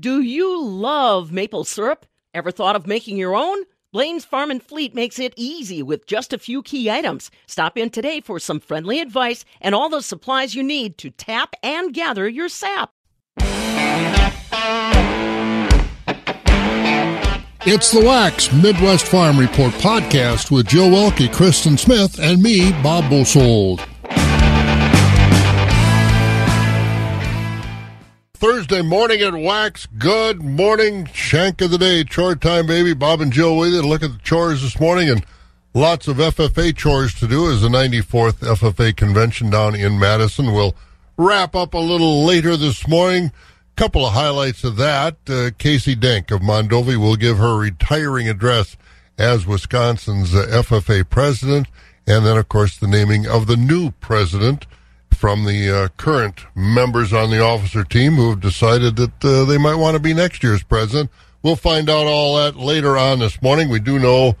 Do you love maple syrup? Ever thought of making your own? Blaine's Farm and Fleet makes it easy with just a few key items. Stop in today for some friendly advice and all the supplies you need to tap and gather your sap. It's the Wax Midwest Farm Report podcast with Jill Welke, Kristen Smith, and me, Bob Bosold. Thursday morning at Wax. Good morning. Shank of the day. Chore time, baby. Bob and Jill with you to look at the chores this morning and lots of FFA chores to do as the 94th FFA convention down in Madison will wrap up a little later this morning. Couple of highlights of that. Uh, Casey Denk of Mondovi will give her retiring address as Wisconsin's uh, FFA president. And then, of course, the naming of the new president from the uh, current members on the officer team who have decided that uh, they might want to be next year's president. We'll find out all that later on this morning. We do know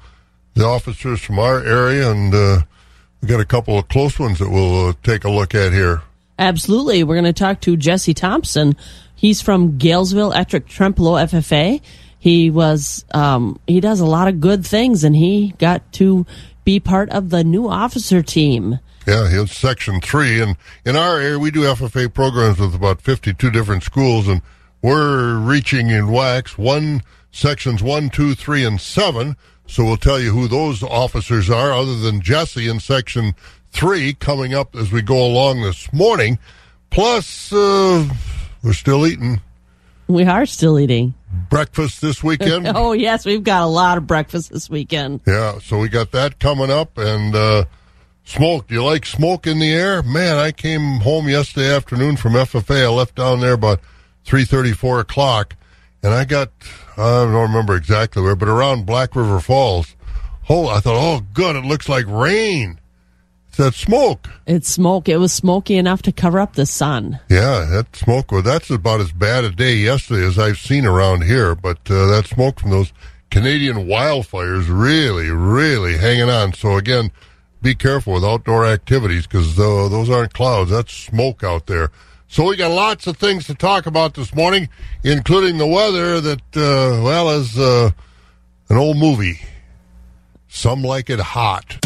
the officers from our area, and uh, we got a couple of close ones that we'll uh, take a look at here. Absolutely. We're going to talk to Jescey Thompson. He's from Galesville, Ettrick, Trempealeau FFA. He was, um, he does a lot of good things, and he got to be part of the new officer team. Yeah, he's Section 3. And in our area, we do FFA programs with about 52 different schools, and we're reaching in WAX one sections 1, 2, 3, and 7. So we'll tell you who those officers are, other than Jescey in Section 3 coming up as we go along this morning. Plus, uh, we're still eating. We are still eating. Breakfast this weekend? oh, yes, we've got a lot of breakfast this weekend. Yeah, so we got that coming up, and uh, Smoke. Do you like smoke in the air? Man, I came home yesterday afternoon from FFA. I left down there about three thirty, four o'clock, and I got I don't remember exactly where, but around Black River Falls. Oh, I thought, oh, good. It looks like rain. It's that smoke. It's smoke. It was smoky enough to cover up the sun. Yeah, that smoke. Well, that's about as bad a day yesterday as I've seen around here. But uh, that smoke from those Canadian wildfires really, really hanging on. So again be careful with outdoor activities because uh, those aren't clouds. That's smoke out there. So we got lots of things to talk about this morning, including the weather that, uh, well, is uh, an old movie. Some like it hot.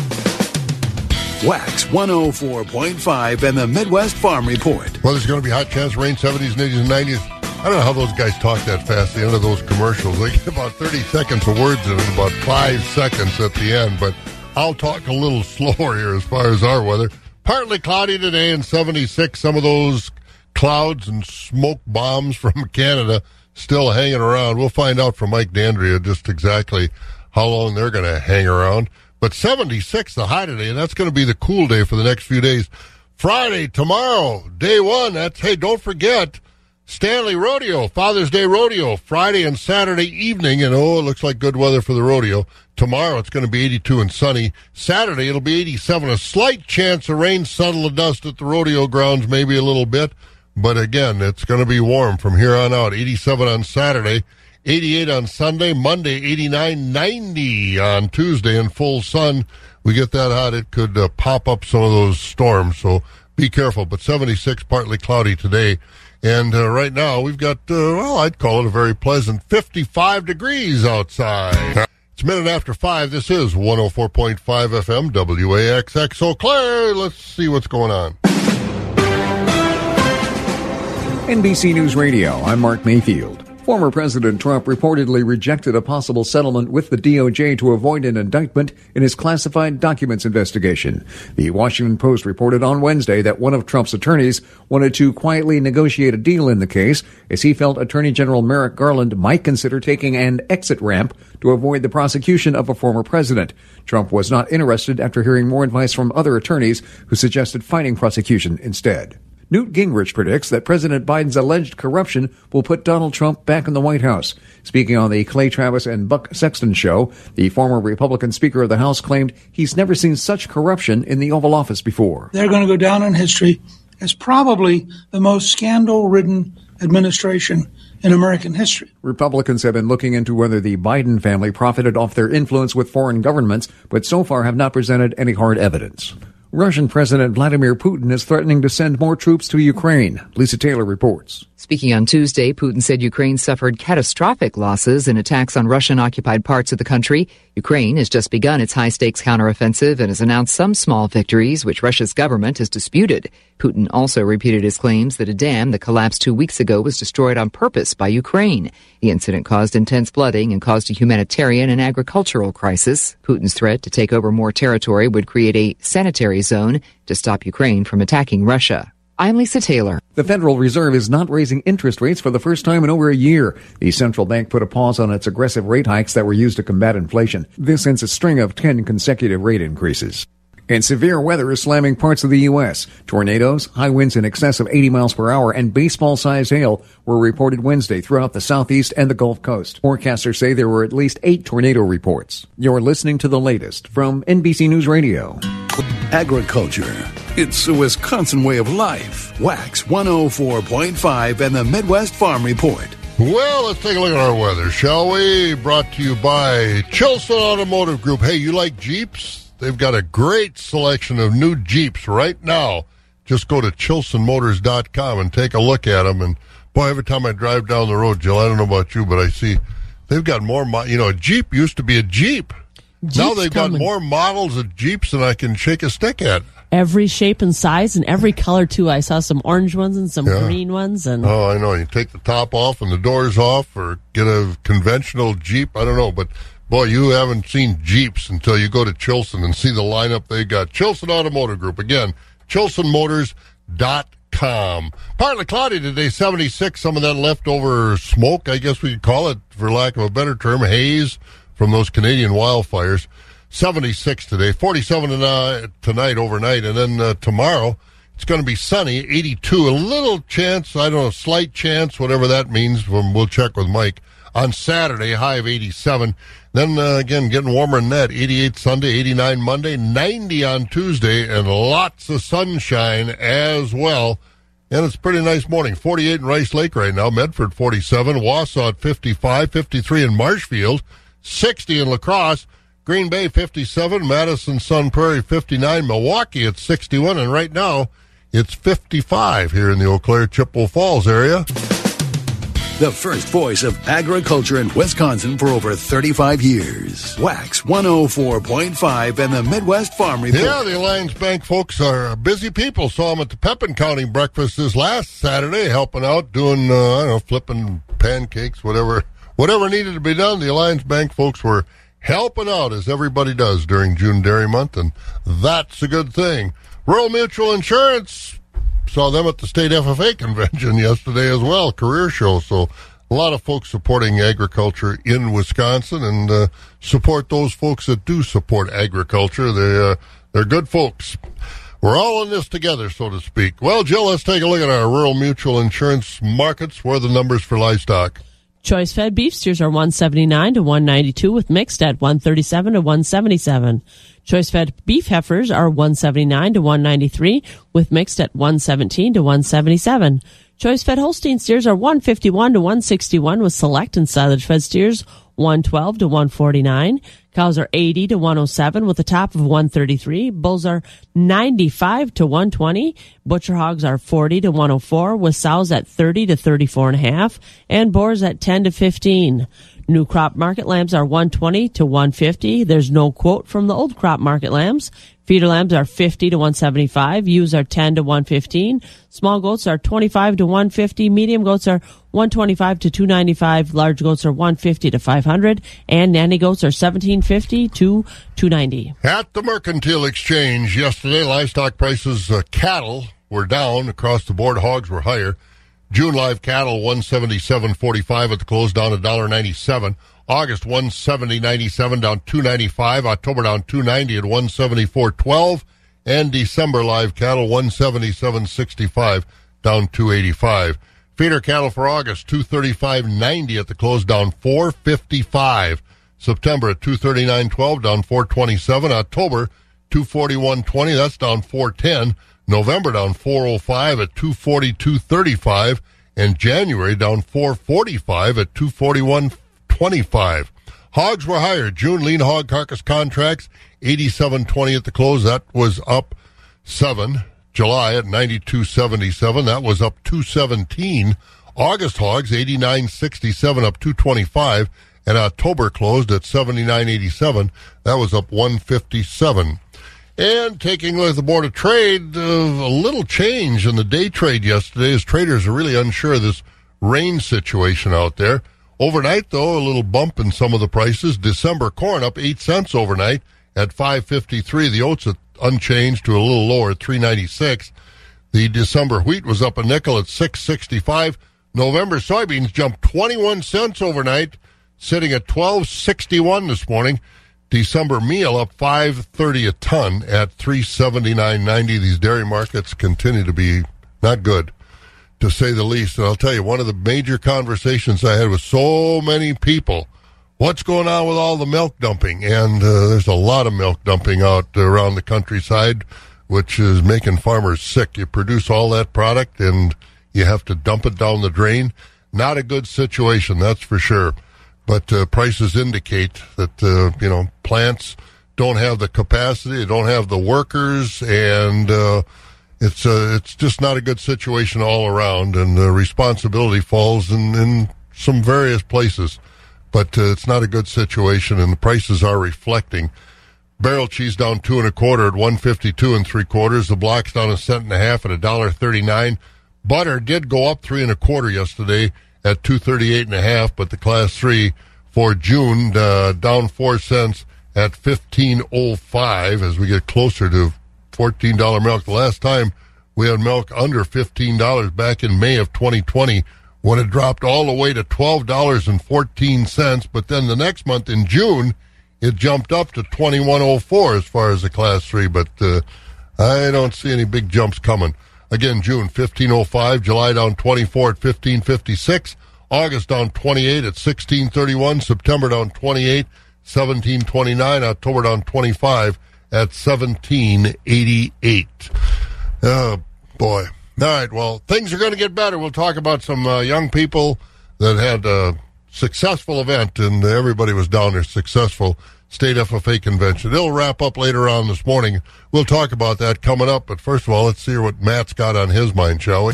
Wax 104.5 and the Midwest Farm Report. Well, there's going to be hot chance rain, 70s, 80s, and 90s. I don't know how those guys talk that fast at the end of those commercials. They get about 30 seconds of words in it, about five seconds at the end. But I'll talk a little slower here as far as our weather. Partly cloudy today and 76. Some of those clouds and smoke bombs from Canada still hanging around. We'll find out from Mike Dandria just exactly how long they're going to hang around. But 76 the high today, and that's going to be the cool day for the next few days. Friday, tomorrow, day one. That's, hey, don't forget, Stanley Rodeo, Father's Day Rodeo, Friday and Saturday evening. And oh, it looks like good weather for the rodeo. Tomorrow it's going to be 82 and sunny. Saturday it'll be 87. A slight chance of rain, settle the dust at the rodeo grounds, maybe a little bit. But again, it's going to be warm from here on out. 87 on Saturday, 88 on Sunday, Monday 89, 90 on Tuesday in full sun. We get that hot, it could uh, pop up some of those storms. So be careful. But 76 partly cloudy today. And uh, right now we've got, uh, well, I'd call it a very pleasant 55 degrees outside. It's a minute after five. This is 104.5 FM WAXX. Eau Claire, let's see what's going on. NBC News Radio, I'm Mark Mayfield. Former President Trump reportedly rejected a possible settlement with the DOJ to avoid an indictment in his classified documents investigation. The Washington Post reported on Wednesday that one of Trump's attorneys wanted to quietly negotiate a deal in the case as he felt Attorney General Merrick Garland might consider taking an exit ramp to avoid the prosecution of a former president. Trump was not interested after hearing more advice from other attorneys who suggested fighting prosecution instead. Newt Gingrich predicts that President Biden's alleged corruption will put Donald Trump back in the White House. Speaking on the Clay Travis and Buck Sexton show, the former Republican Speaker of the House claimed he's never seen such corruption in the Oval Office before. They're going to go down in history as probably the most scandal ridden administration in American history. Republicans have been looking into whether the Biden family profited off their influence with foreign governments, but so far have not presented any hard evidence. Russian President Vladimir Putin is threatening to send more troops to Ukraine. Lisa Taylor reports. Speaking on Tuesday, Putin said Ukraine suffered catastrophic losses in attacks on Russian occupied parts of the country. Ukraine has just begun its high stakes counteroffensive and has announced some small victories, which Russia's government has disputed. Putin also repeated his claims that a dam that collapsed two weeks ago was destroyed on purpose by Ukraine. The incident caused intense flooding and caused a humanitarian and agricultural crisis. Putin's threat to take over more territory would create a sanitary zone to stop Ukraine from attacking Russia. I'm Lisa Taylor. The Federal Reserve is not raising interest rates for the first time in over a year. The central bank put a pause on its aggressive rate hikes that were used to combat inflation. This ends a string of 10 consecutive rate increases. And severe weather is slamming parts of the U.S. Tornadoes, high winds in excess of 80 miles per hour, and baseball-sized hail were reported Wednesday throughout the southeast and the Gulf Coast. Forecasters say there were at least eight tornado reports. You're listening to the latest from NBC News Radio. Agriculture. It's a Wisconsin way of life. Wax 104.5 and the Midwest Farm Report. Well, let's take a look at our weather, shall we? Brought to you by Chilson Automotive Group. Hey, you like Jeeps? They've got a great selection of new Jeeps right now. Just go to chilsonmotors.com and take a look at them. And boy, every time I drive down the road, Jill, I don't know about you, but I see they've got more. Mo- you know, a Jeep used to be a Jeep. Jeep's now they've coming. got more models of Jeeps than I can shake a stick at. Every shape and size and every color too. I saw some orange ones and some Yeah. green ones and Oh, I know. You take the top off and the doors off, or get a conventional Jeep. I don't know, but boy, you haven't seen Jeeps until you go to Chilson and see the lineup they got. Chilson Automotive Group again. ChilsonMotors.com. Partly cloudy today, 76. Some of that leftover smoke, I guess we could call it, for lack of a better term, haze from those Canadian wildfires. 76 today, 47 tonight, overnight, and then uh, tomorrow it's going to be sunny, 82. A little chance, I don't know, slight chance, whatever that means. We'll check with Mike. On Saturday, high of 87. Then uh, again, getting warmer than that. 88 Sunday, 89 Monday, 90 on Tuesday, and lots of sunshine as well. And it's pretty nice morning. 48 in Rice Lake right now. Medford 47. Wausau at 55. 53 in Marshfield. 60 in Lacrosse. Green Bay 57. Madison Sun Prairie 59. Milwaukee at 61. And right now, it's 55 here in the Eau Claire Chippewa Falls area. The first voice of agriculture in Wisconsin for over 35 years. Wax 104.5 and the Midwest Farm Report. Yeah, the Alliance Bank folks are busy people. Saw them at the Pepin County breakfast this last Saturday, helping out, doing, uh, I don't know, flipping pancakes, whatever, whatever needed to be done. The Alliance Bank folks were helping out as everybody does during June Dairy Month, and that's a good thing. Rural Mutual Insurance saw them at the state FFA convention yesterday as well, career show. So a lot of folks supporting agriculture in Wisconsin and uh, support those folks that do support agriculture. They uh, they're good folks. We're all in this together, so to speak. Well, Jill, let's take a look at our rural mutual insurance markets. Where are the numbers for livestock? choice fed beef steers are 179 to 192 with mixed at 137 to 177. Choice fed beef heifers are 179 to 193 with mixed at 117 to 177. Choice fed Holstein steers are 151 to 161 with select and silage fed steers 112 to 149. Cows are 80 to 107 with a top of 133. Bulls are 95 to 120. Butcher hogs are 40 to 104 with sows at 30 to 34 and a half and boars at 10 to 15. New crop market lambs are 120 to 150. There's no quote from the old crop market lambs. Feeder lambs are 50 to 175. Ewes are 10 to 115. Small goats are 25 to 150. Medium goats are 125 to 295. Large goats are 150 to 500. And nanny goats are 1750 to 290. At the Mercantile Exchange yesterday, livestock prices, uh, cattle were down across the board. Hogs were higher. June live cattle 177.45 at the close, down $1.97. August 170.97 down 295. October down 290 at 174.12. And December live cattle 177.65 down 285. Feeder cattle for August 235.90 at the close, down 455. September at 239.12 down 427. October 241.20 that's down 410. November down 405 at 242.35 and January down 445 at 241.25. Hogs were higher. June lean hog carcass contracts 87.20 at the close. That was up 7. July at 92.77. That was up 217. August hogs 89.67 up 225 and October closed at 79.87. That was up 157. And taking a look at the Board of Trade, uh, a little change in the day trade yesterday as traders are really unsure of this rain situation out there. Overnight, though, a little bump in some of the prices. December corn up 8 cents overnight at 553. The oats unchanged to a little lower at 396. The December wheat was up a nickel at 665. November soybeans jumped 21 cents overnight, sitting at 1261 this morning. December meal up 530 a ton at 379.90. These dairy markets continue to be not good to say the least. And I'll tell you, one of the major conversations I had with so many people, what's going on with all the milk dumping? And uh, there's a lot of milk dumping out around the countryside, which is making farmers sick. You produce all that product and you have to dump it down the drain. Not a good situation, that's for sure but uh, prices indicate that uh, you know plants don't have the capacity, they don't have the workers, and uh, it's uh, it's just not a good situation all around. And the responsibility falls in, in some various places, but uh, it's not a good situation, and the prices are reflecting. Barrel cheese down two and a quarter at one fifty two and three quarters. The blocks down a cent and a half at a dollar thirty nine. Butter did go up three and a quarter yesterday at 238 and a half, but the class three for June uh, down four cents at 1505 as we get closer to $14 milk. The last time we had milk under $15 back in May of 2020 when it dropped all the way to $12.14. But then the next month in June, it jumped up to 2104 as far as the class three. But uh, I don't see any big jumps coming. Again, June 1505, July down 24 at 1556, August down 28 at 1631, September down 28, 1729, October down 25 at 1788. Oh, boy. All right, well, things are going to get better. We'll talk about some uh, young people that had a successful event, and everybody was down there successful State FFA convention. It'll wrap up later on this morning. We'll talk about that coming up. But first of all, let's see what Matt's got on his mind, shall we?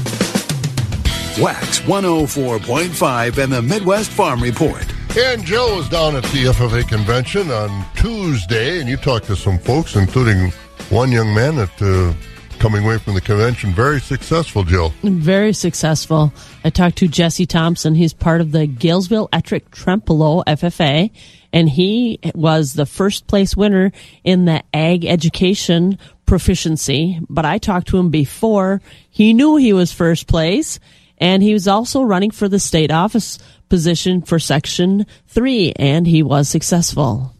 Wax 104.5 and the Midwest Farm Report. And Jill was down at the FFA convention on Tuesday, and you talked to some folks, including one young man that uh, coming away from the convention very successful, Jill. Very successful. I talked to Jescey Thompson. He's part of the Galesville Ettrick Trempealeau FFA and he was the first place winner in the ag education proficiency. But I talked to him before he knew he was first place, and he was also running for the state office position for Section 3, and he was successful.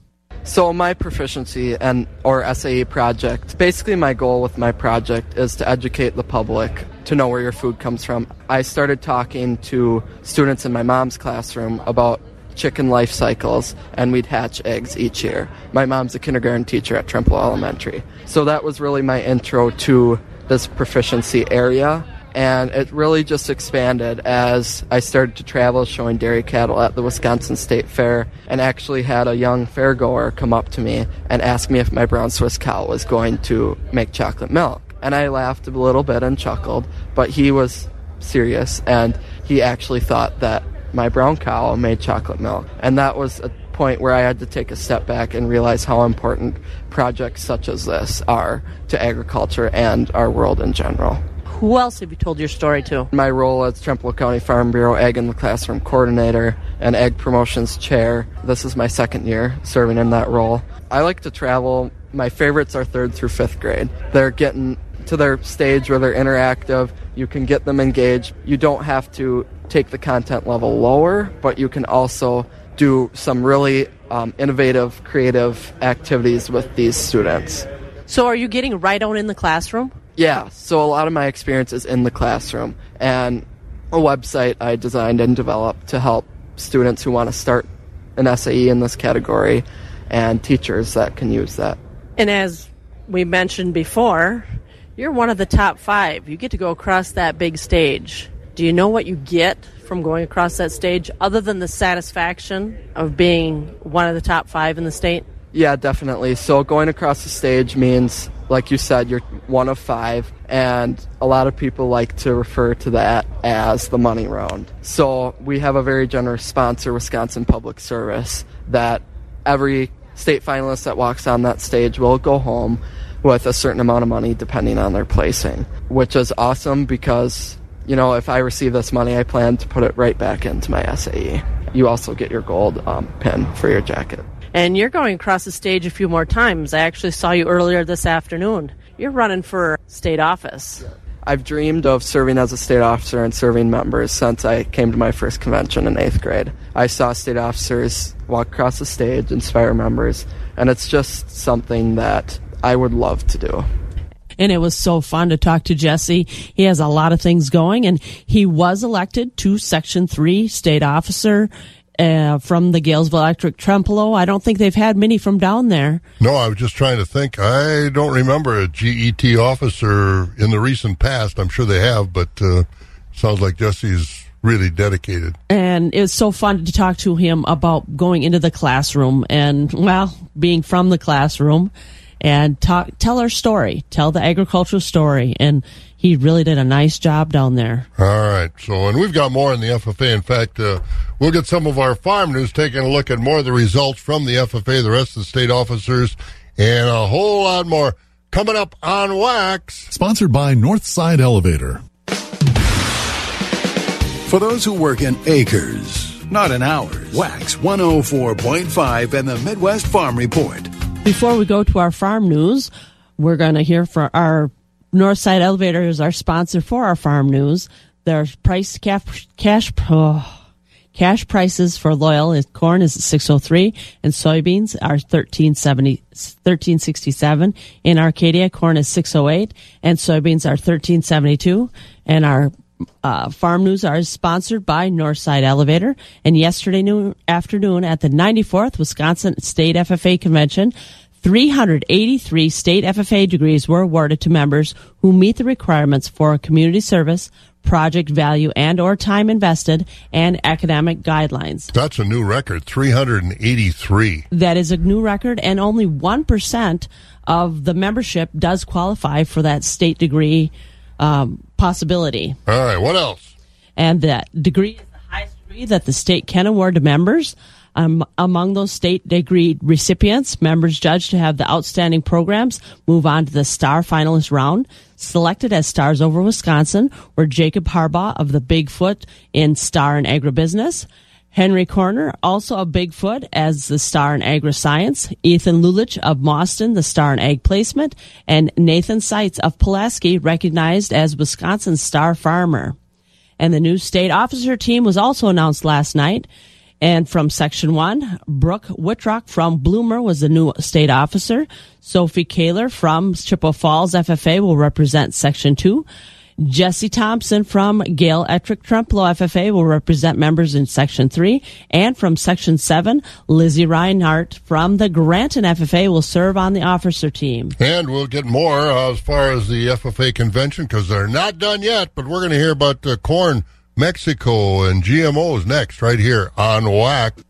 So my proficiency and or SAE project, basically my goal with my project is to educate the public to know where your food comes from. I started talking to students in my mom's classroom about chicken life cycles, and we'd hatch eggs each year. My mom's a kindergarten teacher at Trempealeau Elementary. So that was really my intro to this proficiency area. And it really just expanded as I started to travel showing dairy cattle at the Wisconsin State Fair and actually had a young fairgoer come up to me and ask me if my brown Swiss cow was going to make chocolate milk. And I laughed a little bit and chuckled, but he was serious and he actually thought that my brown cow made chocolate milk. And that was a point where I had to take a step back and realize how important projects such as this are to agriculture and our world in general. Who else have you told your story to? My role as Trempealeau County Farm Bureau Ag in the Classroom Coordinator and Ag Promotions Chair. This is my second year serving in that role. I like to travel. My favorites are third through fifth grade. They're getting to their stage where they're interactive. You can get them engaged. You don't have to take the content level lower, but you can also do some really um, innovative, creative activities with these students. So, are you getting right on in the classroom? Yeah, so a lot of my experience is in the classroom and a website I designed and developed to help students who want to start an SAE in this category and teachers that can use that. And as we mentioned before, you're one of the top five. You get to go across that big stage. Do you know what you get from going across that stage other than the satisfaction of being one of the top five in the state? Yeah, definitely. So going across the stage means Like you said, you're one of five, and a lot of people like to refer to that as the money round. So we have a very generous sponsor, Wisconsin Public Service, that every state finalist that walks on that stage will go home with a certain amount of money depending on their placing, which is awesome because, you know, if I receive this money, I plan to put it right back into my SAE. You also get your gold um, pin for your jacket. And you're going across the stage a few more times. I actually saw you earlier this afternoon. You're running for state office. I've dreamed of serving as a state officer and serving members since I came to my first convention in eighth grade. I saw state officers walk across the stage, inspire members, and it's just something that I would love to do. And it was so fun to talk to Jescey. He has a lot of things going, and he was elected to Section 3 state officer uh, from the Galesville Ettrick Trempealeau. I don't think they've had many from down there. No, I was just trying to think. I don't remember a GET officer in the recent past. I'm sure they have, but uh, sounds like Jescey's really dedicated. And it was so fun to talk to him about going into the classroom and, well, being from the classroom and talk, tell our story, tell the agricultural story. And he really did a nice job down there. All right. So, and we've got more in the FFA. In fact, uh, we'll get some of our farm news taking a look at more of the results from the FFA, the rest of the state officers, and a whole lot more coming up on Wax. Sponsored by Northside Elevator. For those who work in acres, not in hours, Wax 104.5 and the Midwest Farm Report. Before we go to our farm news, we're going to hear from our Northside Elevator is our sponsor for our farm news. Their price cash cash oh, cash prices for loyal is corn is 603 and soybeans are 1370 1367 in Arcadia corn is 608 and soybeans are 1372 and our uh, farm news are sponsored by Northside Elevator. And yesterday noon, afternoon at the 94th Wisconsin State FFA Convention, 383 state FFA degrees were awarded to members who meet the requirements for community service, project value and or time invested and academic guidelines. That's a new record, 383. That is a new record and only 1% of the membership does qualify for that state degree um, possibility. All right, what else? And that degree is the highest degree that the state can award to members. Um, among those state degree recipients, members judged to have the outstanding programs move on to the star finalist round. Selected as stars over Wisconsin were Jacob Harbaugh of the Bigfoot in Star and Agribusiness. Henry Corner, also a Bigfoot, as the star in agri-science. Ethan Lulich of Mauston, the star in ag placement. And Nathan Seitz of Pulaski, recognized as Wisconsin's star farmer. And the new state officer team was also announced last night. And from Section 1, Brooke Whitrock from Bloomer was the new state officer. Sophie Kaler from Chippewa Falls FFA will represent Section 2. Jescey Thompson from Gale Ettrick Trempealeau FFA will represent members in Section 3. And from Section 7, Lizzie Reinhardt from the Granton FFA will serve on the officer team. And we'll get more uh, as far as the FFA convention because they're not done yet, but we're going to hear about uh, corn, Mexico, and GMOs next right here on WAXX.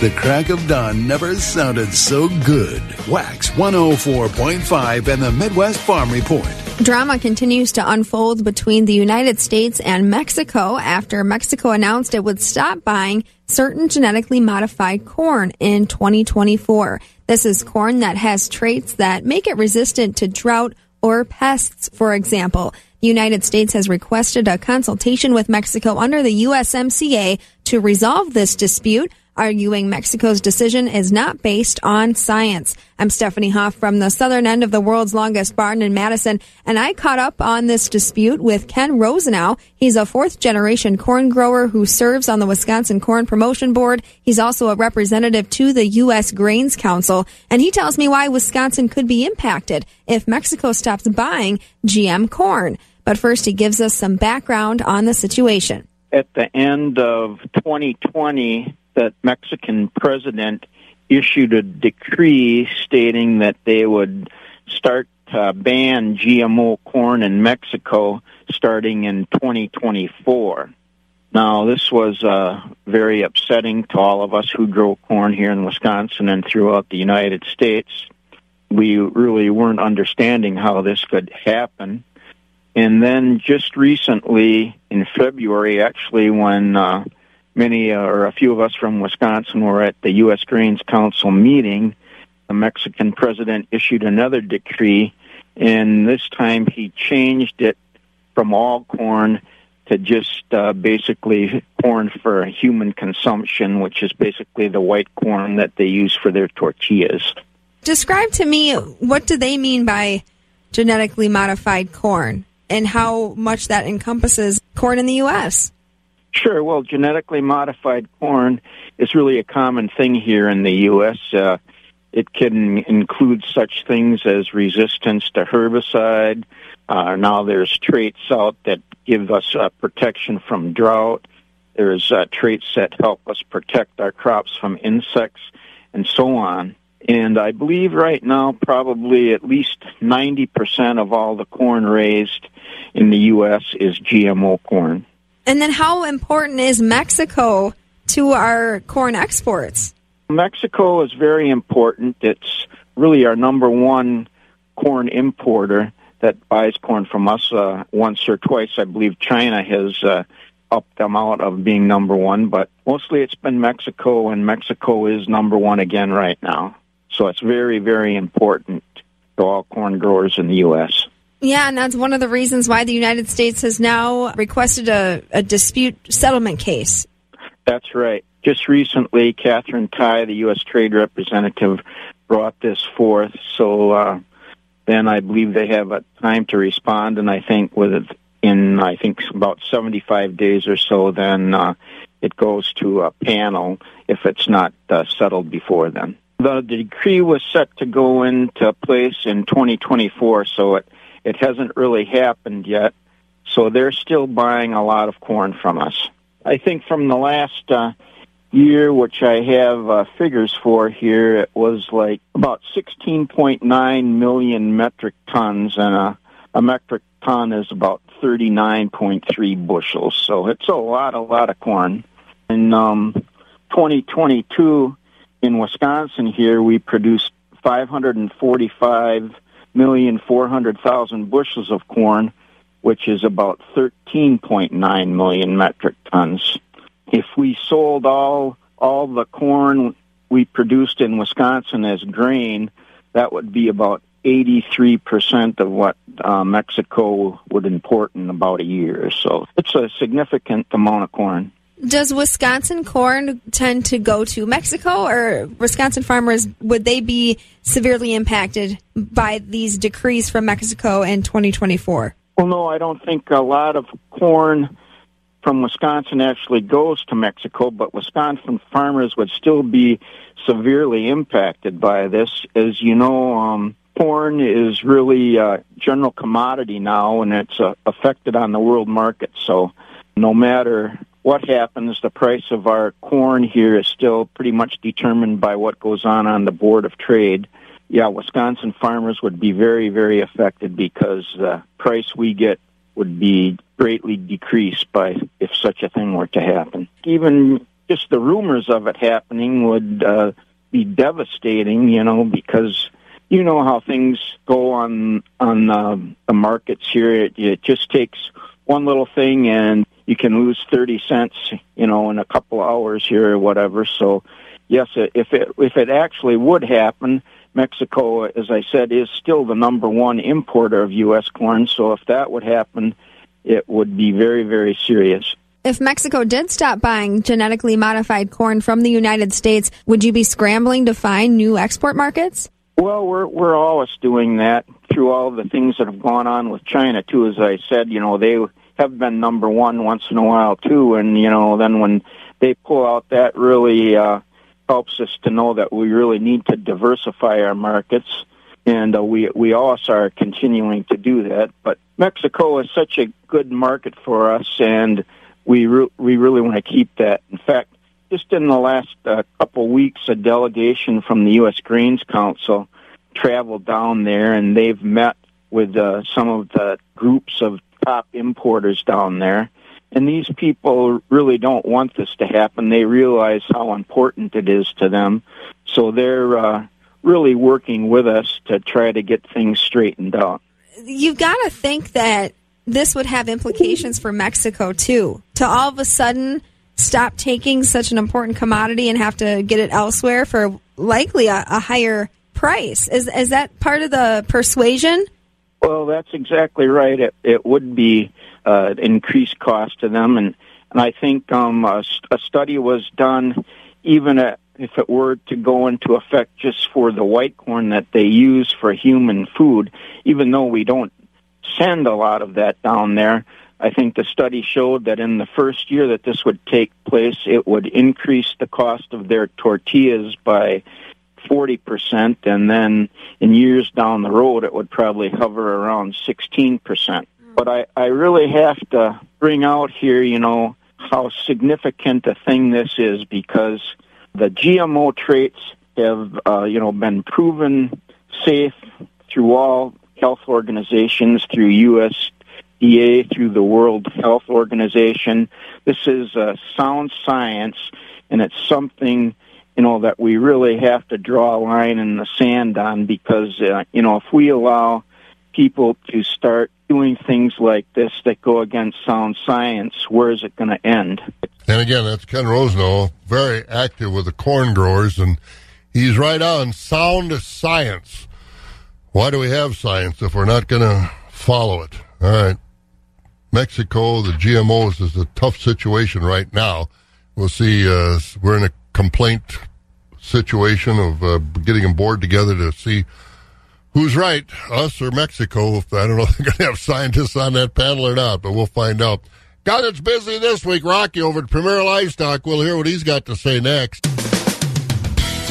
The crack of dawn never sounded so good. Wax 104.5 and the Midwest Farm Report. Drama continues to unfold between the United States and Mexico after Mexico announced it would stop buying certain genetically modified corn in 2024. This is corn that has traits that make it resistant to drought or pests, for example. The United States has requested a consultation with Mexico under the USMCA to resolve this dispute arguing Mexico's decision is not based on science. I'm Stephanie Hoff from the southern end of the world's longest barn in Madison, and I caught up on this dispute with Ken Rosenau. He's a fourth generation corn grower who serves on the Wisconsin Corn Promotion Board. He's also a representative to the U.S. Grains Council, and he tells me why Wisconsin could be impacted if Mexico stops buying GM corn. But first, he gives us some background on the situation. At the end of 2020, the Mexican president issued a decree stating that they would start to ban GMO corn in Mexico starting in 2024. Now, this was uh, very upsetting to all of us who grow corn here in Wisconsin and throughout the United States. we really weren't understanding how this could happen. And then just recently, in February, actually, when uh, many uh, or a few of us from Wisconsin were at the U.S. Grains Council meeting, the Mexican president issued another decree, and this time he changed it from all corn to just uh, basically corn for human consumption, which is basically the white corn that they use for their tortillas. Describe to me what do they mean by genetically modified corn and how much that encompasses corn in the U.S. Sure. Well, genetically modified corn is really a common thing here in the U.S. Uh, it can include such things as resistance to herbicide. Uh, now there's traits out that give us uh, protection from drought. There's uh, traits that help us protect our crops from insects and so on. And I believe right now probably at least 90% of all the corn raised in the U.S. is GMO corn. And then how important is Mexico to our corn exports? Mexico is very important. It's really our number one corn importer that buys corn from us uh, once or twice. I believe China has uh, upped them out of being number one, but mostly it's been Mexico, and Mexico is number one again right now. So it's very, very important to all corn growers in the U.S. Yeah, and that's one of the reasons why the United States has now requested a, a dispute settlement case. That's right. Just recently, Katherine Tai, the U.S. Trade Representative, brought this forth. So uh, then I believe they have a time to respond, and I think with in I think about 75 days or so, then uh, it goes to a panel if it's not uh, settled before then. The decree was set to go into place in 2024, so it, it hasn't really happened yet. So they're still buying a lot of corn from us. I think from the last uh, year, which I have uh, figures for here, it was like about 16.9 million metric tons, and a, a metric ton is about 39.3 bushels. So it's a lot, a lot of corn. In um, 2022, in Wisconsin here, we produced 545 million 400,000 bushels of corn, which is about 13.9 million metric tons. If we sold all all the corn we produced in Wisconsin as grain, that would be about 83% of what uh, Mexico would import in about a year. So it's a significant amount of corn. Does Wisconsin corn tend to go to Mexico, or Wisconsin farmers would they be severely impacted by these decrees from Mexico in 2024? Well, no, I don't think a lot of corn from Wisconsin actually goes to Mexico, but Wisconsin farmers would still be severely impacted by this. As you know, um, corn is really a general commodity now, and it's uh, affected on the world market. So, no matter what happens, the price of our corn here is still pretty much determined by what goes on on the Board of Trade. Yeah, Wisconsin farmers would be very, very affected because the price we get would be greatly decreased by if such a thing were to happen. Even just the rumors of it happening would uh, be devastating, you know, because you know how things go on on uh, the markets here. It, it just takes one little thing and you can lose 30 cents, you know, in a couple hours here or whatever. So, yes, if it if it actually would happen, Mexico, as I said, is still the number one importer of U.S. corn. So, if that would happen, it would be very, very serious. If Mexico did stop buying genetically modified corn from the United States, would you be scrambling to find new export markets? Well, we're we're always doing that through all the things that have gone on with China too. As I said, you know, they have been number one once in a while too, and you know then when they pull out, that really uh, helps us to know that we really need to diversify our markets, and uh, we we also are continuing to do that. But Mexico is such a good market for us, and we re- we really want to keep that. In fact, just in the last uh, couple weeks, a delegation from the U.S. Grains Council traveled down there, and they've met with uh, some of the groups of top importers down there. And these people really don't want this to happen. They realize how important it is to them. So they're uh, really working with us to try to get things straightened out. You've got to think that this would have implications for Mexico too. To all of a sudden stop taking such an important commodity and have to get it elsewhere for likely a, a higher price. Is is that part of the persuasion? Well, that's exactly right. It, it would be uh, increased cost to them, and and I think um, a, a study was done, even at, if it were to go into effect just for the white corn that they use for human food, even though we don't send a lot of that down there. I think the study showed that in the first year that this would take place, it would increase the cost of their tortillas by 40%, and then in years down the road, it would probably hover around 16%. But I, I really have to bring out here, you know, how significant a thing this is because the GMO traits have, uh, you know, been proven safe through all health organizations, through USDA, through the World Health Organization. This is uh, sound science, and it's something you know that we really have to draw a line in the sand on because uh, you know if we allow people to start doing things like this that go against sound science, where is it going to end? And again, that's Ken Rosno, very active with the corn growers, and he's right on sound science. Why do we have science if we're not going to follow it? All right. Mexico, the GMOs is a tough situation right now. We'll see. Uh, we're in a complaint situation of uh, getting them board together to see who's right, us or Mexico. I don't know if they're going to have scientists on that panel or not, but we'll find out. God, it's busy this week. Rocky over at Premier Livestock. We'll hear what he's got to say next.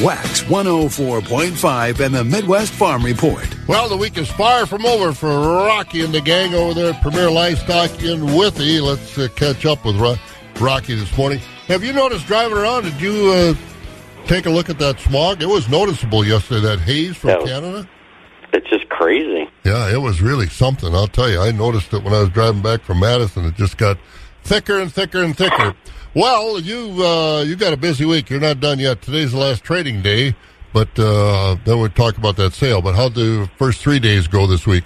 Wax 104.5 and the Midwest Farm Report. Well, the week is far from over for Rocky and the gang over there at Premier Livestock in Withee. Let's uh, catch up with Ro- Rocky this morning. Have you noticed driving around? Did you uh, take a look at that smog? It was noticeable yesterday, that haze from. Canada. It's just crazy. Yeah, it was really something. I'll tell you. I noticed it when I was driving back from Madison. It just got thicker and thicker and thicker. Well, you uh, you got a busy week. You're not done yet. Today's the last trading day, but uh, then we'll talk about that sale. But how do the first three days go this week?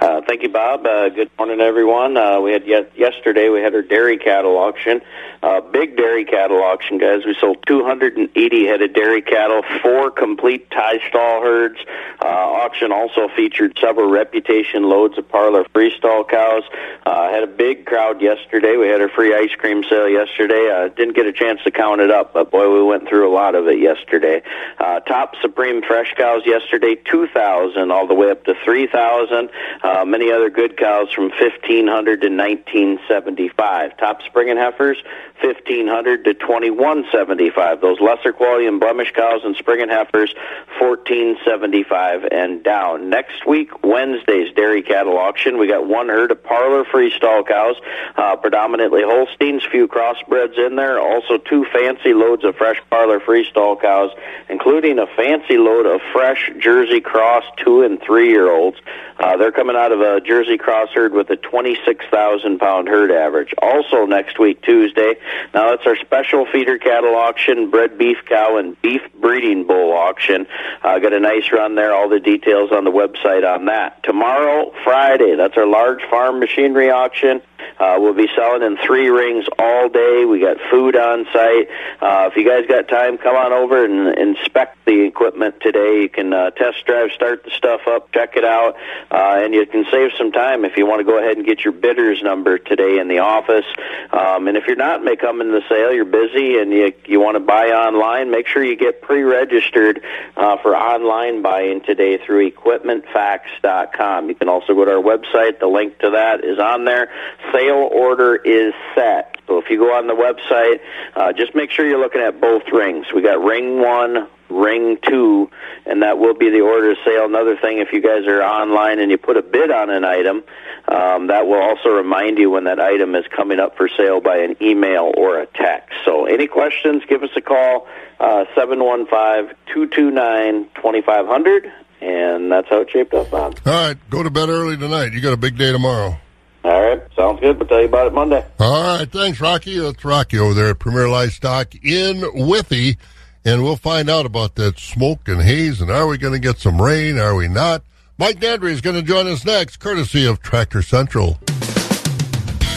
Uh, thank you, Bob. Uh, good morning, everyone. Uh, we had yet yesterday we had our dairy cattle auction, uh, big dairy cattle auction, guys. We sold 280 head of dairy cattle, four complete tie stall herds. Uh, auction also featured several reputation loads of parlor freestall cows. Uh, had a big crowd yesterday. We had our free ice cream sale yesterday. Uh, didn't get a chance to count it up, but boy, we went through a lot of it yesterday. Uh, top Supreme fresh cows yesterday, 2,000 all the way up to 3,000. Uh, many other good cows from 1,500 to 1975. Top spring and heifers, 1,500 to 2175. Those lesser quality and blemish cows and spring and heifers, 1475 and down. Next week, Wednesday's dairy cattle auction, we got one herd of parlor freestall cows, uh, predominantly Holsteins, few crossbreds in there. Also, two fancy loads of fresh parlor freestall cows, including a fancy load of fresh Jersey cross two and three year olds. Uh, they're coming out of a Jersey cross herd with a 26,000 pound herd average. Also, next week, Tuesday, now that's our special feeder cattle auction, bred beef cow and beef breeding bull auction. Uh, got a nice run there. All the details on the website on that. Tomorrow, Friday, that's our large farm machinery auction. Uh, we'll be selling in three rings all day. We got food on site. Uh, if you guys got time, come on over and inspect the equipment today. You can uh, test drive, start the stuff up, check it out, uh, and you can save some time if you want to go ahead and get your bidder's number today in the office. Um, and if you're not may come in the sale, you're busy and you you want to buy online, make sure you get pre-registered uh, for online buying today through equipmentfacts.com. You can also go to our website. The link to that is on there. Sale order is set. So if you go on the website, uh, just make sure you're looking at both rings. We got ring one, ring two, and that will be the order of sale. Another thing, if you guys are online and you put a bid on an item, um, that will also remind you when that item is coming up for sale by an email or a text. So any questions, give us a call, uh, 715-229-2500, and that's how it shaped up, Bob. All right, go to bed early tonight. You got a big day tomorrow. All right, sounds good. We'll tell you about it Monday. All right, thanks, Rocky. That's Rocky over there at Premier Livestock in Withee. and we'll find out about that smoke and haze. And are we going to get some rain? Are we not? Mike Dandry is going to join us next, courtesy of Tractor Central.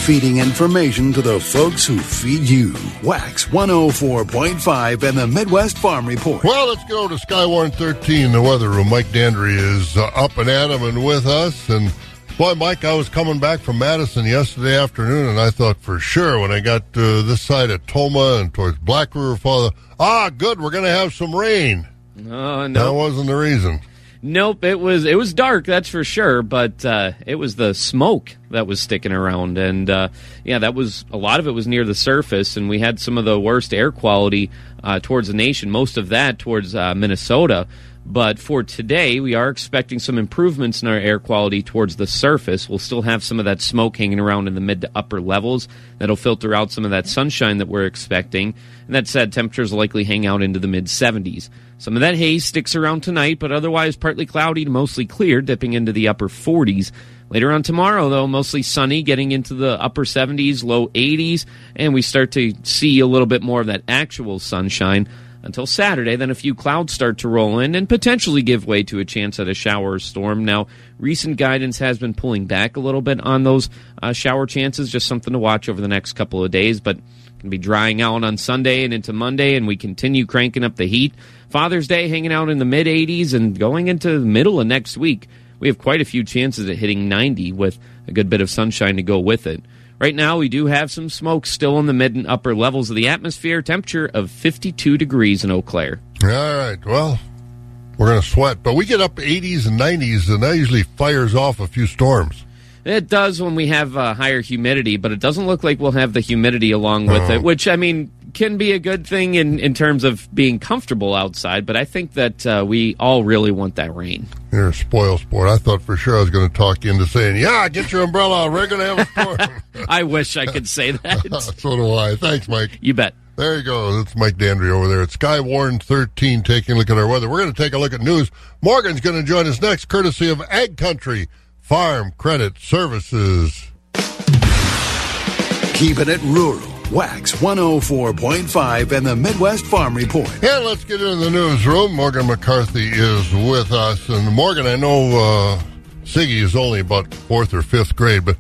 Feeding information to the folks who feed you. Wax 104.5 and the Midwest Farm Report. Well, let's go to Skywarn 13, the weather room. Mike Dandry is uh, up and at 'em and with us. And boy, Mike, I was coming back from Madison yesterday afternoon, and I thought for sure when I got to this side of Tomah and towards Black River Fall, ah, good, we're going to have some rain. Oh, no. That wasn't the reason. Nope, it was it was dark, that's for sure. But uh, it was the smoke that was sticking around, and uh, yeah, that was a lot of it was near the surface, and we had some of the worst air quality uh, towards the nation. Most of that towards uh, Minnesota. But for today, we are expecting some improvements in our air quality towards the surface. We'll still have some of that smoke hanging around in the mid to upper levels that'll filter out some of that sunshine that we're expecting. And that said, temperatures likely hang out into the mid 70s. Some of that haze sticks around tonight, but otherwise partly cloudy to mostly clear, dipping into the upper 40s. Later on tomorrow, though, mostly sunny, getting into the upper 70s, low 80s, and we start to see a little bit more of that actual sunshine until Saturday. Then a few clouds start to roll in and potentially give way to a chance at a shower or storm. Now, recent guidance has been pulling back a little bit on those uh, shower chances, just something to watch over the next couple of days, but can be drying out on Sunday and into Monday, and we continue cranking up the heat. Father's Day hanging out in the mid 80s and going into the middle of next week. We have quite a few chances at hitting 90 with a good bit of sunshine to go with it. Right now, we do have some smoke still in the mid and upper levels of the atmosphere. Temperature of 52 degrees in Eau Claire. All right. Well, we're going to sweat, but we get up 80s and 90s, and that usually fires off a few storms. It does when we have uh, higher humidity, but it doesn't look like we'll have the humidity along with it, which, I mean, can be a good thing in, in terms of being comfortable outside, but I think that uh, we all really want that rain. You're a spoil sport. I thought for sure I was going to talk you into saying, yeah, get your umbrella. We're going to have a storm. I wish I could say that. so do I. Thanks, Mike. You bet. There you go. That's Mike Dandry over there at Skywarn 13 taking a look at our weather. We're going to take a look at news. Morgan's going to join us next, courtesy of Ag Country Farm Credit Services. Keeping it rural. WAXX 104.5 and the Midwest Farm Report. And let's get into the newsroom. Morgan McCarthy is with us. And Morgan, I know uh, Siggy is only about fourth or fifth grade, but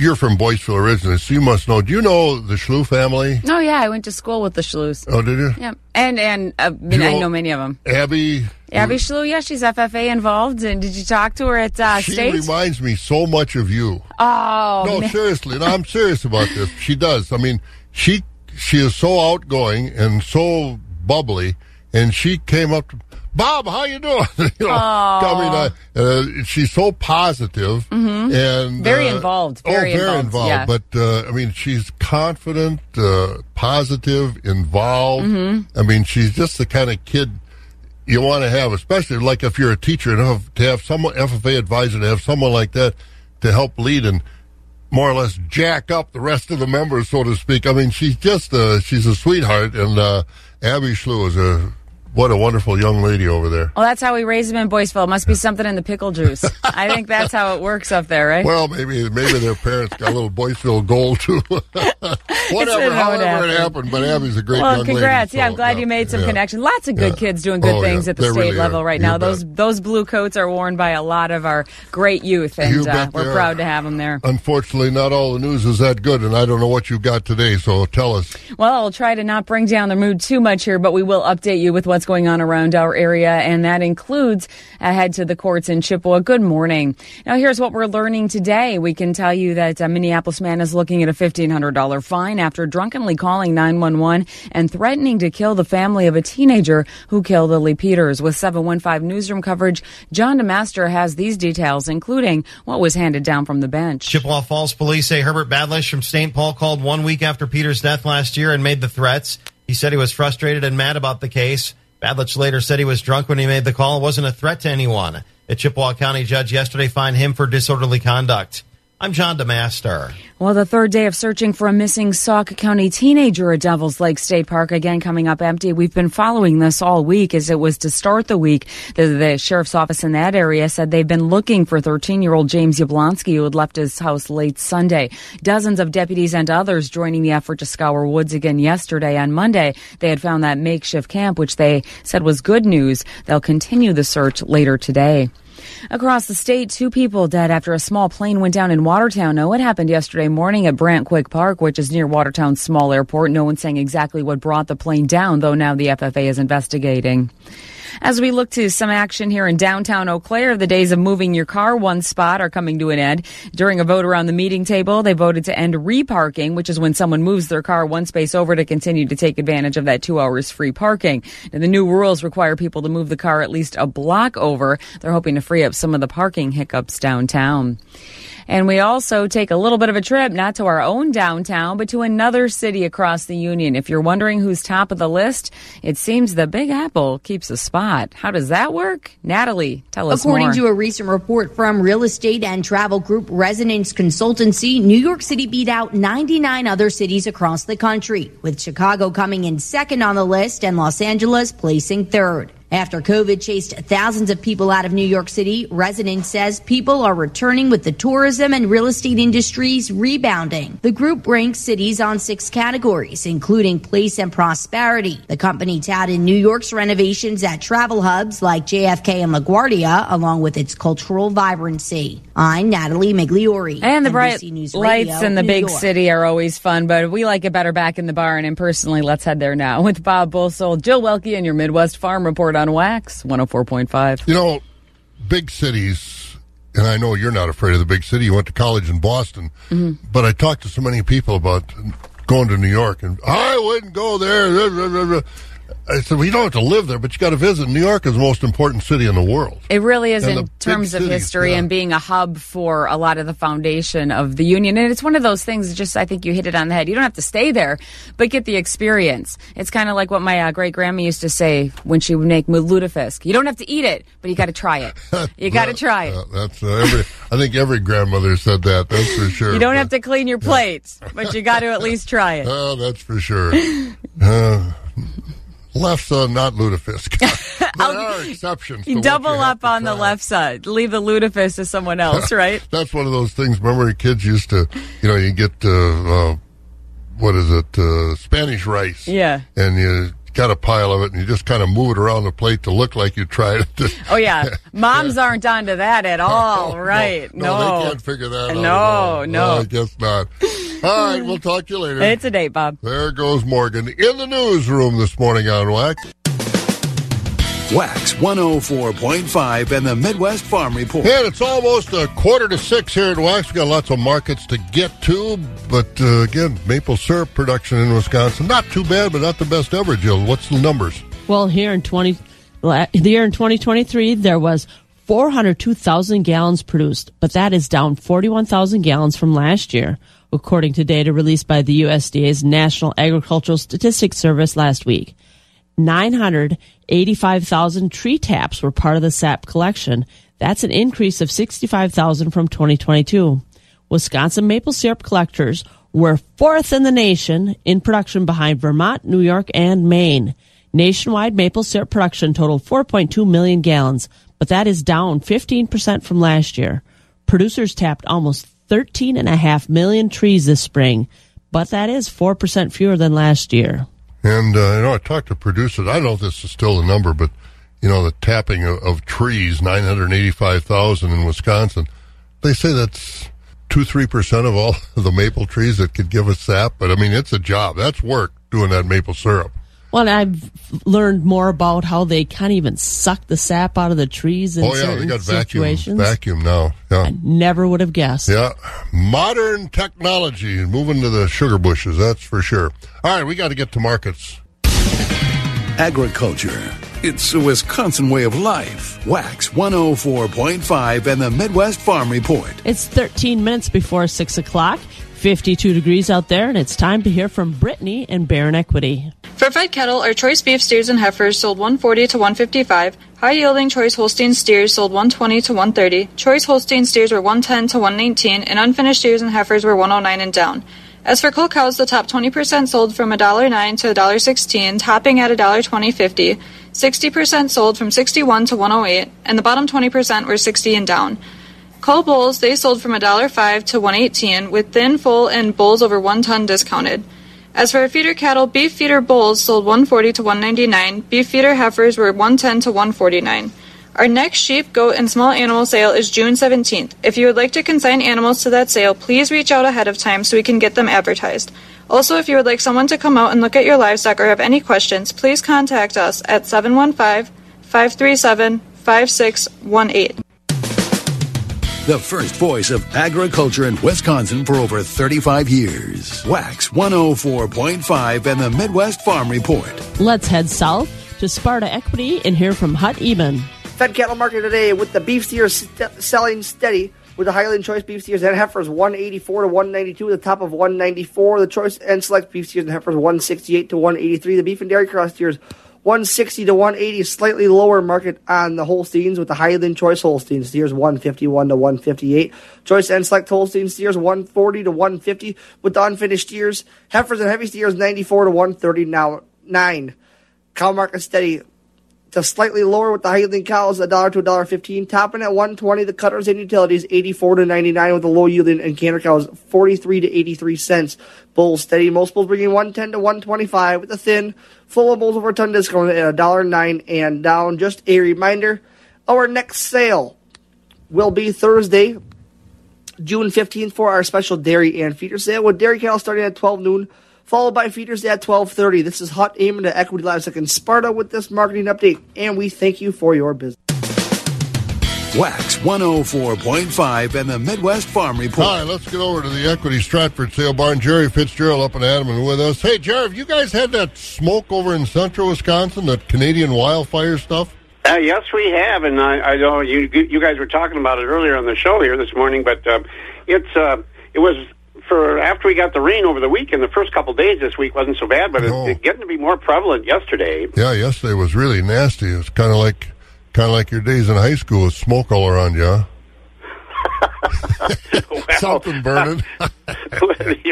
you're from Boyceville originally, so you must know. Do you know the Schlu family? Oh yeah, I went to school with the Schlues. Oh, did you? Yeah, and and uh, I, mean, you I know- know many of them. Abby. Abby Schlu, yeah, she's FFA involved. And did you talk to her at uh, She state? reminds me so much of you. oh, no, man. seriously. No, I'm serious about this. She does. I mean, she she is so outgoing and so bubbly, and she came up to Bob. How you doing? you know, I mean, uh, uh, she's so positive Mhm. and Very uh, involved, oh, very very involved, yeah. But uh, I mean, she's confident, uh, positive, involved. Mhm. I mean, she's just the kind of kid you want to have, especially like if you're a teacher and have, to have someone FFA advisor to have someone like that to help lead and more or less jack up the rest of the members, so to speak. I mean, she's just a, she's a sweetheart, and uh, Abby Schlu is a what a wonderful young lady over there. Well, that's how we raise them in Boyceville. Must be something in the pickle juice. I think that's how it works up there, right? Well, maybe maybe their parents got a little Boyceville gold too. Whatever, how it however it happened. but Abby's a great well, young congrats! lady. yeah, so, I'm glad you made some yeah. connection. Lots of good Yeah. kids doing good Oh, things yeah. at the They state really level are. right You now. bet. Those those blue coats are worn by a lot of our great youth, You and uh, we're proud to have them there. Unfortunately, not all the news is that good, and I don't know what you got today. So tell us. Well, I'll try to not bring down the mood too much here, but we will update you with what's going on around our area, and that includes ahead to the courts in Chippewa. Good morning. Now, here's what we're learning today. We can tell you that a Minneapolis man is looking at a $1,500 fine after drunkenly calling 911 and threatening to kill the family of a teenager who killed Lily Peters. With 715 newsroom coverage, John DeMaster has these details, including what was handed down from the bench. Chippewa Falls police say Herbert Badlish from St. Paul called one week after Peter's death last year and made the threats. He said he was frustrated and mad about the case. Badlich later said he was drunk when he made the call and wasn't a threat to anyone. A Chippewa County judge yesterday fined him for disorderly conduct. I'm John DeMaster. Well, the third day of searching for a missing Sauk County teenager at Devil's Lake State Park again coming up empty. We've been following this all week as it was to start the week. The, the sheriff's office in that area said they've been looking for 13 year old James Yablonsky who had left his house late Sunday. Dozens of deputies and others joining the effort to scour woods again yesterday. On Monday, they had found that makeshift camp, which they said was good news. They'll continue the search later today. Across the state, two people dead after a small plane went down in Watertown. Now, what happened yesterday morning at Brandt-Quirk Park, which is near Watertown's small airport? No one's saying exactly what brought the plane down, though now the FAA is investigating. As we look to some action here in downtown Eau Claire, the days of moving your car one spot are coming to an end. During a vote around the meeting table, they voted to end reparking, which is when someone moves their car one space over to continue to take advantage of that two hours free parking. The new rules require people to move the car at least a block over. They're hoping to free up some of the parking hiccups downtown. And we also take a little bit of a trip, not to our own downtown, but to another city across the Union. If you're wondering who's top of the list, it seems the Big Apple keeps a spot. How does that work? Natalie, tell us According more. to a recent report from real estate and travel group Resonance Consultancy, New York City beat out 99 other cities across the country, with Chicago coming in second on the list and Los Angeles placing third. After COVID chased thousands of people out of New York City, Resonance says people are returning with the tourism and real estate industries rebounding. The group ranks cities on six categories, including place and prosperity. The company touted New York's renovations at travel hubs like JFK and LaGuardia, along with its cultural vibrancy. I'm Natalie Migliori. And the bright NBC News lights Radio, in the New big York. city are always fun, but we like it better back in the barn. And personally, let's head there now with Bob Bosold, Jill Welke, and your Midwest Farm Report on WAXX 104.5. You know, big cities, and I know you're not afraid of the big city. You went to college in Boston, Mm-hmm. but I talked to so many people about going to New York, and I wouldn't go there. I said, well, you don't have to live there, but you got to visit. New York is the most important city in the world. It really is And in terms of cities, history yeah. and being a hub for a lot of the foundation of the union. And it's one of those things, just I think you hit it on the head. You don't have to stay there, but get the experience. It's kind of like what my uh, great grandma used to say when she would make lutefisk. You don't have to eat it, but you got to try it. You got to try it. Uh, that's uh, every. I think every grandmother said that. That's for sure. You don't have to clean your plates, but you got to at least try it. Oh, that's for sure. Uh, lefse, not lutefisk. there are exceptions. to You what double up on the left side. Leave the lutefisk to someone else, right? That's one of those things. Remember, kids used to, you know, you get uh, uh, what is it, uh, Spanish rice, Yeah. and you got a pile of it, and you just kind of move it around the plate to look like you tried it. Oh yeah, moms aren't onto that at oh, all, right? no, No, they can't figure that out. No, no. I guess not. All right, we'll talk to you later. It's a date, Bob. There goes Morgan in the newsroom this morning on WAXX. WAXX 104.5 and the Midwest Farm Report. And it's almost a quarter to six here at WAXX. We've got lots of markets to get to. But uh, again, maple syrup production in Wisconsin, not too bad, but not the best ever, Jill. What's the numbers? Well, here in 20, the year in 2023, there was 402,000 gallons produced, but that is down 41,000 gallons from last year, according to data released by the USDA's National Agricultural Statistics Service last week. 985,000 tree taps were part of the SAP collection. That's an increase of 65,000 from 2022. Wisconsin maple syrup collectors were fourth in the nation in production behind Vermont, New York, and Maine. Nationwide maple syrup production totaled 4.2 million gallons, but that is down 15% from last year. Producers tapped almost 13.5 million trees this spring, but that is 4% fewer than last year. And, uh, you know, I talked to producers. I don't know if this is still the number, but, you know, the tapping of, of trees, 985,000 in Wisconsin. They say that's two, three percent of all the maple trees that could give us sap. But I mean, it's a job. That's work doing that maple syrup. Well, and I've learned more about how they can't even suck the sap out of the trees in oh, yeah. They got vacuum, situations. vacuum now. Yeah. Never would have guessed. Yeah, modern technology moving to the sugar bushes, that's for sure. All right, we got to get to markets. Agriculture. It's a Wisconsin way of life. WAXX 104.5 and the Midwest Farm Report. It's 13 minutes before 6 o'clock, 52 degrees out there, and it's time to hear from Brittany and Barron Equity. For fed cattle, our choice beef steers and heifers sold 140 to 155. High yielding choice Holstein steers sold 120 to 130. Choice Holstein steers were 110 to 119, and unfinished steers and heifers were 109 and down. As for cull cows, the top 20% sold from $1.09 to $1.16, topping at $1.20.50. 60% sold from 61 to 108, and the bottom 20% were 60 and down. Cull bulls, they sold from $1.05 to 118, with thin, full, and bulls over 1 ton discounted. As for feeder cattle, beef feeder bulls sold 140 to 199, beef feeder heifers were 110 to 149. Our next sheep, goat, and small animal sale is June 17th. If you would like to consign animals to that sale, please reach out ahead of time so we can get them advertised. Also, if you would like someone to come out and look at your livestock or have any questions, please contact us at 715 537 5618. The first voice of agriculture in Wisconsin for over 35 years. WAXX 104.5 and the Midwest Farm Report. Let's head south to Sparta Equity and hear from Hut Eben. Fed cattle market today with the beef steers st- selling steady with the Highland Choice beef steers and heifers 184 to 192, the top of 194. The Choice and Select beef steers and heifers 168 to 183. The beef and dairy cross steers 160 to 180, slightly lower market on the Holsteins with the Highland Choice Holstein steers 151 to 158. Choice and Select Holstein steers 140 to 150 with the unfinished steers. Heifers and heavy steers 94 to 139. Cow market steady to slightly lower with the Highland cows, a dollar to a dollar fifteen. Topping at one twenty, the cutters and utilities eighty four to ninety nine with the low yielding and canner cows forty three to eighty three cents. Bulls steady, most bulls bringing one ten to one twenty five with the thin, full of bulls over a ton discount at a dollar nine and down. Just a reminder, our next sale will be Thursday, June fifteenth for our special dairy and feeder sale with dairy cattle starting at twelve noon followed by feeders at 12.30. This is Hot aiming to Equity Livestock Second Sparta with this marketing update, and we thank you for your business. WAXX 104.5 and the Midwest Farm Report. All right, let's get over to the Equity Stratford sale barn. Jerry Fitzgerald up in Adamant with us. Hey, Jerry, have you guys had that smoke over in central Wisconsin, that Canadian wildfire stuff? Uh, yes, we have, and I, I know you you guys were talking about it earlier on the show here this morning, but uh, it's uh, it was for after we got the rain over the weekend. The first couple days this week wasn't so bad, but No. it's getting to be more prevalent yesterday. Yeah, yesterday was really nasty. It was kind of like kind of like your days in high school with smoke all around you. Huh? Something burning.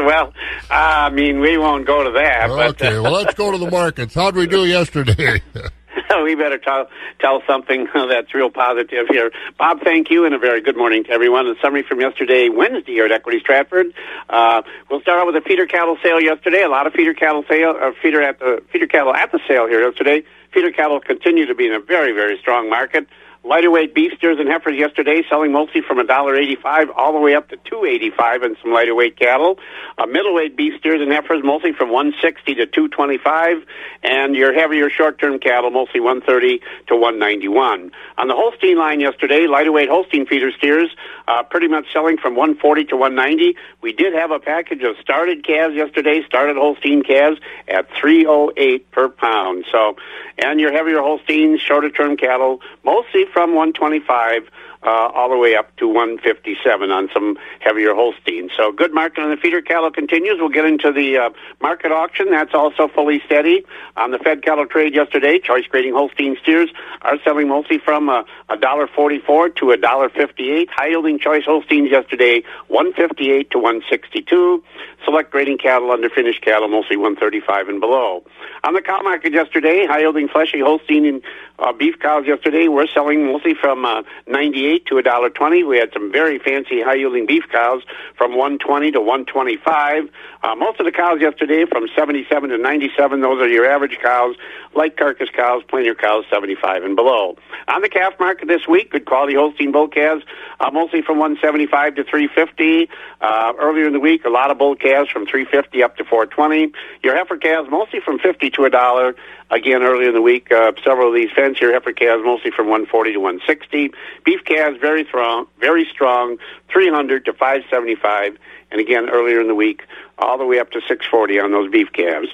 well, I mean, we won't go to that. but, okay, well, let's go to the markets. How'd we do yesterday? we better tell, tell something that's real positive here. Bob, thank you, and a very good morning to everyone. A summary from yesterday, Wednesday, here at Equity Stratford. Uh, we'll start out with a feeder cattle sale yesterday. A lot of feeder cattle sale, uh, feeder at the feeder cattle at the sale here yesterday. Feeder cattle continue to be in a very, very strong market. Lighter weight beef steers and heifers yesterday selling mostly from $1.85 all the way up to $2.85 in some lighter weight cattle. Uh, middleweight beef steers and heifers mostly from 160 to 225 and your heavier short-term cattle mostly 130 to 191. On the Holstein line yesterday, lighter weight Holstein feeder steers uh, pretty much selling from 140 to 190. We did have a package of started calves yesterday, started Holstein calves at 308 per pound. So, and your heavier Holstein shorter term cattle mostly from 125 uh, all the way up to 157 on some heavier Holstein. So good market on the feeder cattle continues. We'll get into the uh, market auction. That's also fully steady. On the Fed cattle trade yesterday, choice grading Holstein steers are selling mostly from uh, a dollar forty-four to a dollar fifty-eight. High yielding choice Holsteins yesterday, 158 to 162. Select grading cattle, under finished cattle, mostly 135 and below. On the cow market yesterday, high yielding fleshy Holstein and uh, beef cows yesterday were selling mostly from uh, 98 to a dollar 20. We had some very fancy high yielding beef cows from 120 to 125. Uh, most of the cows yesterday from 77 to 97. Those are your average cows, light carcass cows, plainer cows, 75 and below. On the calf market this week, good quality Holstein bull calves, uh, mostly from 175 to 350. Uh, earlier in the week, a lot of bull calves from 350 up to 420. Your heifer calves mostly from 50 to a dollar. Again, earlier in the week, uh, several of these fancier heifer calves mostly from 140 to 160. Beef calves very strong, very strong, 300 to 575. And again, earlier in the week, all the way up to 640 on those beef calves.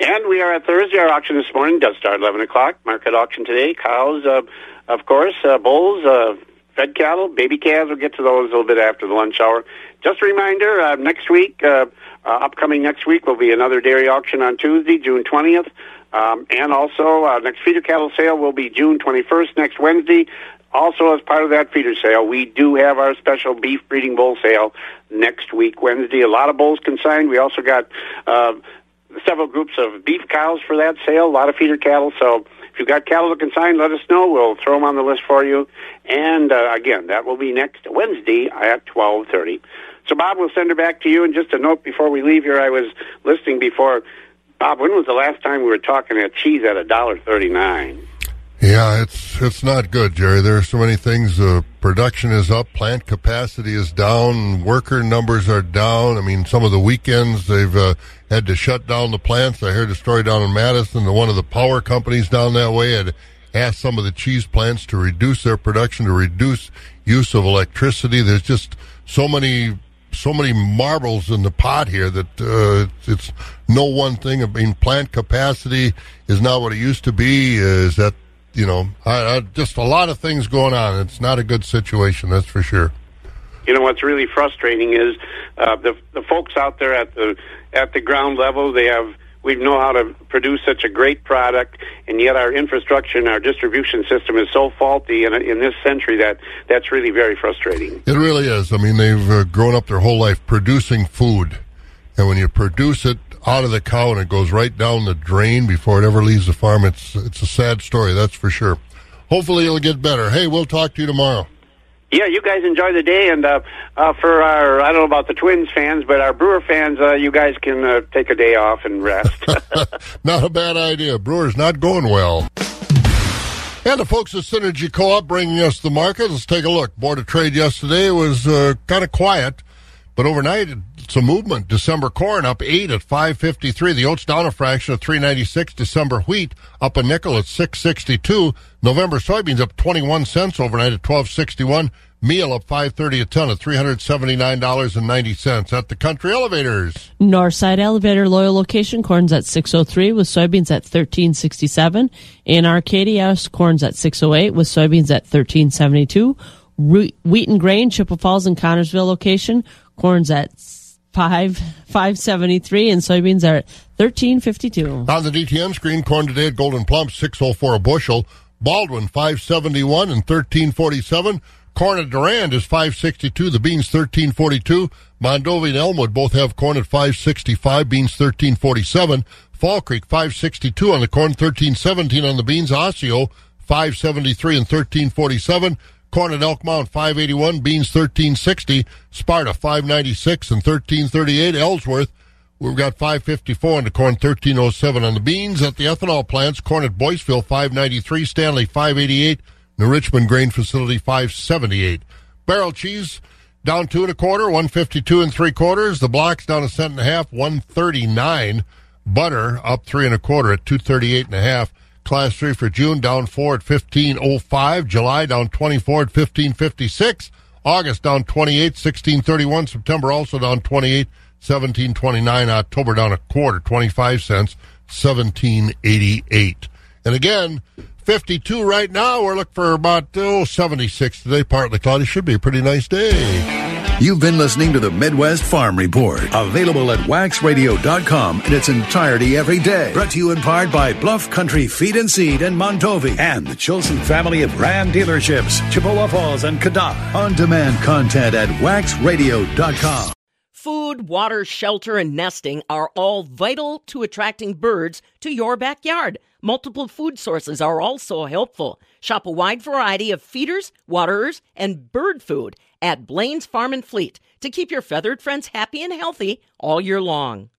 And we are at Thursday. Our auction this morning does start 11 o'clock. Market auction today. Cows, uh, of course, uh, bulls, uh, fed cattle, baby calves. We'll get to those a little bit after the lunch hour. Just a reminder, uh, next week, uh, uh, upcoming next week, will be another dairy auction on Tuesday, June 20th. Um, and also, uh, next feeder cattle sale will be June 21st, next Wednesday. Also, as part of that feeder sale, we do have our special beef breeding bull sale next week, Wednesday. A lot of bulls consigned. We also got uh, several groups of beef cows for that sale, a lot of feeder cattle. So if you've got cattle to consign, let us know. We'll throw them on the list for you. And uh, again, that will be next Wednesday at 1230. So, Bob, we'll send her back to you. And just a note before we leave here, I was listening before. Bob, when was the last time we were talking at cheese at a dollar thirty-nine? Yeah, it's it's not good, Jerry. There are so many things. Uh, production is up, plant capacity is down, worker numbers are down. I mean, some of the weekends they've uh, had to shut down the plants. I heard a story down in Madison that one of the power companies down that way had asked some of the cheese plants to reduce their production, to reduce use of electricity. There's just so many so many marbles in the pot here that uh, it's no one thing. I mean, plant capacity is not what it used to be. Is that you know, I, I, just a lot of things going on. It's not a good situation, that's for sure. You know what's really frustrating is uh, the the folks out there at the at the ground level. They have we know how to produce such a great product, and yet our infrastructure and our distribution system is so faulty in, in this century that that's really very frustrating. It really is. I mean, they've uh, grown up their whole life producing food, and when you produce it out of the cow and it goes right down the drain before it ever leaves the farm. It's it's a sad story, that's for sure. Hopefully it'll get better. Hey, we'll talk to you tomorrow. Yeah, you guys enjoy the day, and uh, uh, for our I don't know about the Twins fans, but our Brewer fans, uh, you guys can uh, take a day off and rest. not a bad idea. Brewers not going well. And the folks at Synergy Co-op bringing us the market. Let's take a look. Board of Trade yesterday was uh, kind of quiet, but overnight some movement. December corn up eight at five fifty three. The oats down a fraction at three ninety six. December wheat up a nickel at six sixty two. November soybeans up twenty one cents overnight at twelve sixty one. Meal up five thirty a ton at three hundred seventy nine dollars and ninety cents at the country elevators. Northside elevator loyal location corns at six oh three with soybeans at thirteen sixty seven. In Arcadia corns at six oh eight with soybeans at thirteen seventy two. Wheat and grain Chippewa Falls and Connorsville location corns at five five seventy three, and soybeans are at thirteen fifty two. On the DTN screen, corn today at Gold'n Plump six oh four a bushel. Baldwin five seventy one and thirteen forty seven. Corn at Durand is five sixty two. The beans thirteen forty two. Mondovi and Elmwood both have corn at five sixty five. Beans thirteen forty seven. Fall Creek five sixty two on the corn, thirteen seventeen on the beans. Osseo five seventy three and thirteen forty seven. Corn at Elk Mound 581, beans 1360, Sparta 596 and 1338, Ellsworth We've got 554 on the corn, 1307 on the beans. At the ethanol plants, corn at Boyceville 593, Stanley 588, the Richmond Grain Facility 578. Barrel cheese down two and a quarter, 152 and three quarters. The blocks down a cent and a half, 139. Butter up three and a quarter at 238 and a half. Class 3 for June down 4 at 1505. July down 24 at 1556. August down 28, 1631. September also down 28, 1729. October down a quarter, 25 cents, 1788. And again, 52 right now. We're looking for about oh, 76 today. Partly cloudy. Should be a pretty nice day. You've been listening to the Midwest Farm Report, available at waxradio.com in its entirety every day. Brought to you in part by Bluff Country Feed and Seed in Mondovi and the Chilson family of Ram dealerships, Chippewa Falls and Cadott. On demand content at waxradio.com. Food, water, shelter, and nesting are all vital to attracting birds to your backyard. Multiple food sources are also helpful. Shop a wide variety of feeders, waterers, and bird food at Blaine's Farm and Fleet to keep your feathered friends happy and healthy all year long.